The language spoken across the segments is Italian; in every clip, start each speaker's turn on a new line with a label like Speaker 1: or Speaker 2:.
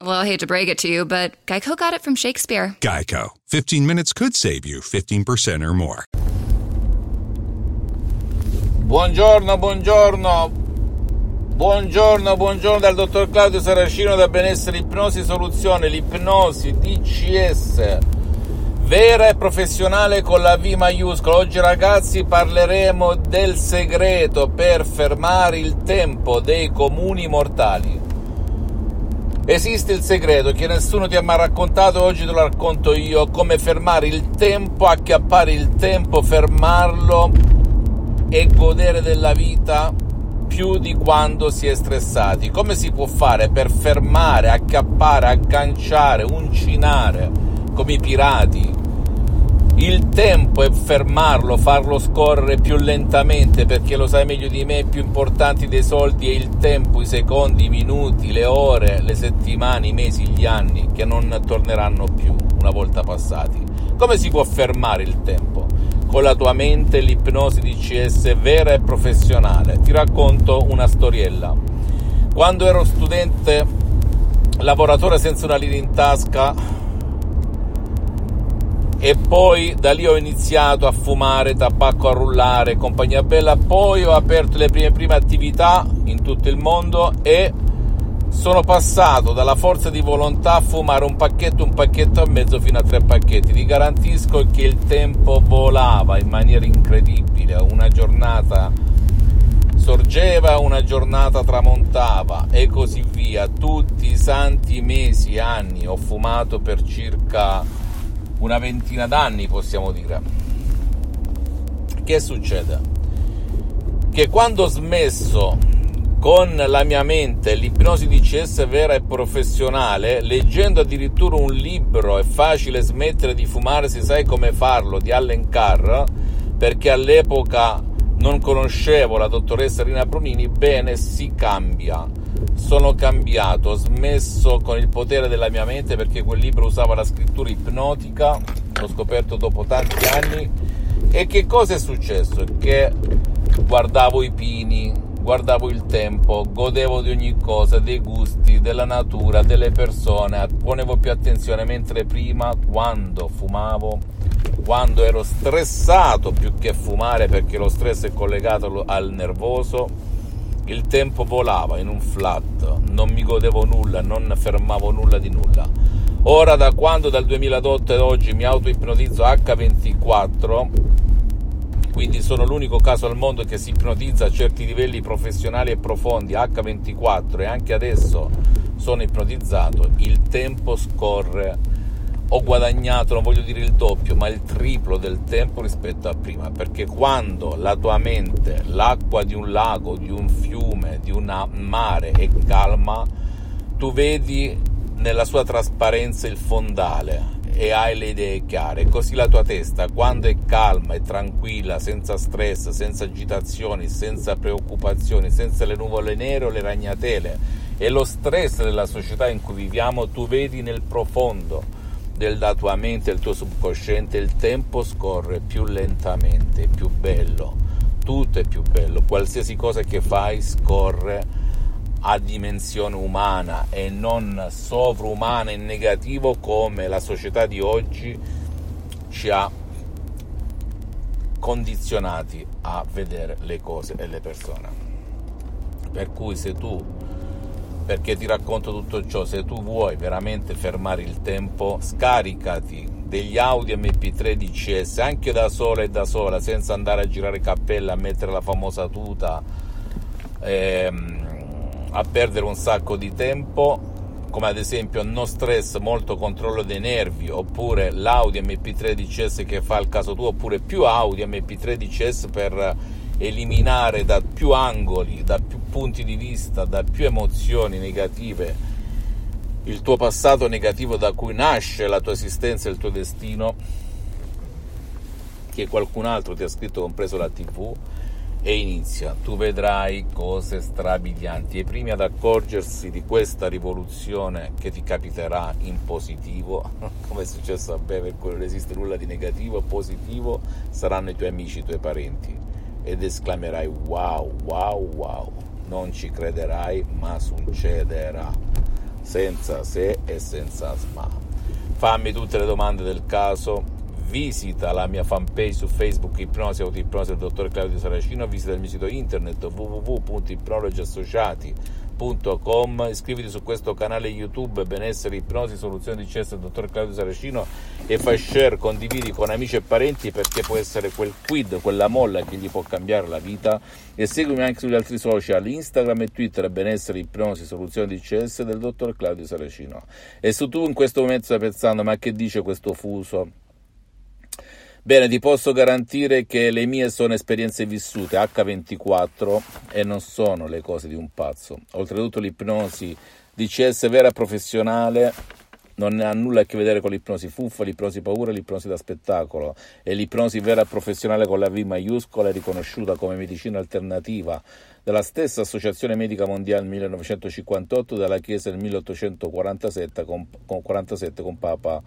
Speaker 1: Well, I hate to break it to you, but Geico got it from Shakespeare.
Speaker 2: Geico. 15 minutes could save you 15% or more.
Speaker 3: Buongiorno, buongiorno. Buongiorno, buongiorno dal dottor Claudio Saracino da Benessere Ipnosi Soluzione, l'ipnosi DCS vera e professionale con la V maiuscola. Oggi ragazzi parleremo del segreto per fermare il tempo dei comuni mortali. Esiste il segreto che nessuno ti ha mai raccontato, oggi te lo racconto io, come fermare il tempo, acchiappare il tempo, fermarlo e godere della vita più di quando si è stressati. Come si può fare per fermare, acchiappare, agganciare, uncinare come i pirati il tempo e fermarlo, farlo scorrere più lentamente, perché lo sai meglio di me, più importanti dei soldi è il tempo, i secondi, i minuti, le ore, le settimane, i mesi, gli anni, che non torneranno più una volta passati. Come si può fermare il tempo? Con la tua mente l'ipnosi di CS vera e professionale. Ti racconto una storiella. Quando ero studente, lavoratore senza una linea in tasca, e poi da lì ho iniziato a fumare tabacco a rullare compagnia bella. Poi ho aperto le prime prime attività in tutto il mondo e sono passato dalla forza di volontà a fumare un pacchetto un pacchetto e mezzo fino a tre pacchetti. Ti garantisco che il tempo volava in maniera incredibile. Una giornata sorgeva una giornata tramontava e così via. Tutti i santi mesi anni ho fumato per circa una ventina d'anni, possiamo dire. Che succede? Che quando ho smesso con la mia mente l'ipnosi DCS vera e professionale, leggendo addirittura un libro È facile smettere di fumare se sai come farlo di Allen Carr, perché all'epoca non conoscevo la dottoressa Rina Brunini, bene, si cambia sono cambiato, ho smesso con il potere della mia mente perché quel libro usava la scrittura ipnotica, l'ho scoperto dopo tanti anni. E che cosa è successo? Che guardavo i pini, guardavo il tempo, godevo di ogni cosa, dei gusti, della natura, delle persone, ponevo più attenzione mentre prima quando fumavo, quando ero stressato più che fumare perché lo stress è collegato al nervoso, il tempo volava in un flat, non mi godevo nulla, non fermavo nulla di nulla. Ora, da quando dal 2008 ad oggi mi auto-ipnotizzo H24, quindi sono l'unico caso al mondo che si ipnotizza a certi livelli professionali e profondi, H24, e anche adesso sono ipnotizzato, il tempo scorre ho guadagnato, non voglio dire il doppio, ma il triplo del tempo rispetto a prima, perché quando la tua mente, l'acqua di un lago, di un fiume, di un mare è calma, tu vedi nella sua trasparenza il fondale e hai le idee chiare. Così la tua testa, quando è calma e tranquilla, senza stress, senza agitazioni, senza preoccupazioni, senza le nuvole nere o le ragnatele e lo stress della società in cui viviamo, tu vedi nel profondo della tua mente, del tuo subconsciente, il tempo scorre più lentamente, più bello, tutto è più bello, qualsiasi cosa che fai scorre a dimensione umana e non sovrumana e negativo come la società di oggi ci ha condizionati a vedere le cose e le persone. Per cui se tu perché ti racconto tutto ciò. Se tu vuoi veramente fermare il tempo, scaricati degli Audi MP3 DCS anche da sola e da sola, senza andare a girare cappella, a mettere la famosa tuta, ehm, a perdere un sacco di tempo come ad esempio no stress, molto controllo dei nervi, oppure l'Audi MP3 DCS che fa il caso tuo, oppure più Audi MP3 DCS per eliminare da più angoli, da più punti di vista, da più emozioni negative il tuo passato negativo da cui nasce la tua esistenza e il tuo destino, che qualcun altro ti ha scritto compreso la tv e inizia. Tu vedrai cose strabilianti. I primi ad accorgersi di questa rivoluzione che ti capiterà in positivo, come è successo a me, per cui non esiste nulla di negativo, positivo, saranno i tuoi amici, i tuoi parenti. Ed esclamerai wow, wow, wow. Non ci crederai, ma succederà. Senza se e senza ma. Fammi tutte le domande del caso visita la mia fanpage su Facebook Ipnosi Autoipnosi del dottor Claudio Saracino, visita il mio sito internet www.ipnologiassociati.com, iscriviti su questo canale YouTube Benessere Ipnosi Soluzione di Cesso del dottor Claudio Saracino e fai share, condividi con amici e parenti perché può essere quel quid, quella molla che gli può cambiare la vita e seguimi anche sugli altri social Instagram e Twitter Benessere Ipnosi Soluzione di CS del dottor Claudio Saracino. E se tu in questo momento stai pensando ma che dice questo fuso? Bene, ti posso garantire che le mie sono esperienze vissute H24 e non sono le cose di un pazzo. Oltretutto l'ipnosi DCS vera e professionale non ha nulla a che vedere con l'ipnosi fuffa, l'ipnosi paura, l'ipnosi da spettacolo e l'ipnosi vera professionale con la V maiuscola è riconosciuta come medicina alternativa dalla stessa Associazione Medica Mondiale nel 1958 e dalla Chiesa nel 1847 con, con, 47, con Papa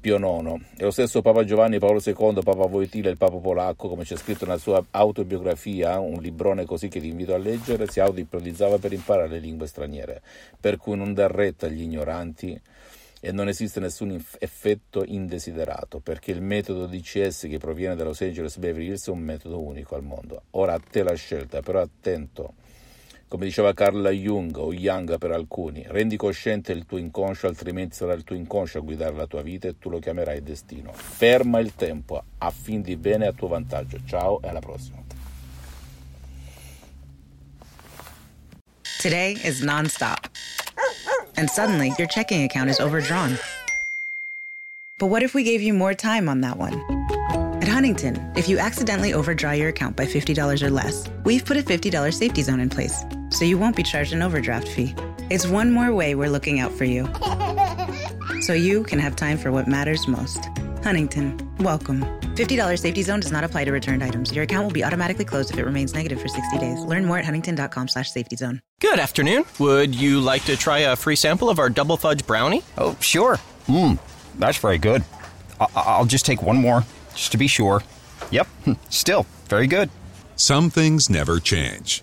Speaker 3: Pio IX. E lo stesso Papa Giovanni Paolo II, Papa Wojtyla, il Papa polacco, come c'è scritto nella sua autobiografia, un librone così che ti invito a leggere, si autoipnotizzava per imparare le lingue straniere, per cui non dar retta agli ignoranti e non esiste nessun effetto indesiderato, perché il metodo DCS che proviene da Los Angeles Beverly Hills è un metodo unico al mondo. Ora a te la scelta, però attento come diceva Carl Jung o Young per alcuni, rendi cosciente il tuo inconscio, altrimenti sarà il tuo inconscio a guidare la tua vita e tu lo chiamerai destino. Ferma il tempo, affindi bene a tuo vantaggio. Ciao e alla prossima.
Speaker 4: Today is non-stop. And suddenly your checking account is overdrawn. But what if we gave you more time on that one? At Huntington, if you accidentally overdraw your account by $50 or less, we've put a $50 safety zone in place so you won't be charged an overdraft fee. It's one more way we're looking out for you. So you can have time for what matters most. Huntington, welcome. $50 safety zone does not apply to returned items. Your account will be automatically closed if it remains negative for 60 days. Learn more at huntington.com slash safety zone.
Speaker 5: Good afternoon. Would you like to try a free sample of our double fudge brownie?
Speaker 6: Oh, sure. Mmm, that's very good. I- I'll just take one more, just to be sure. Yep, still very good.
Speaker 2: Some things never change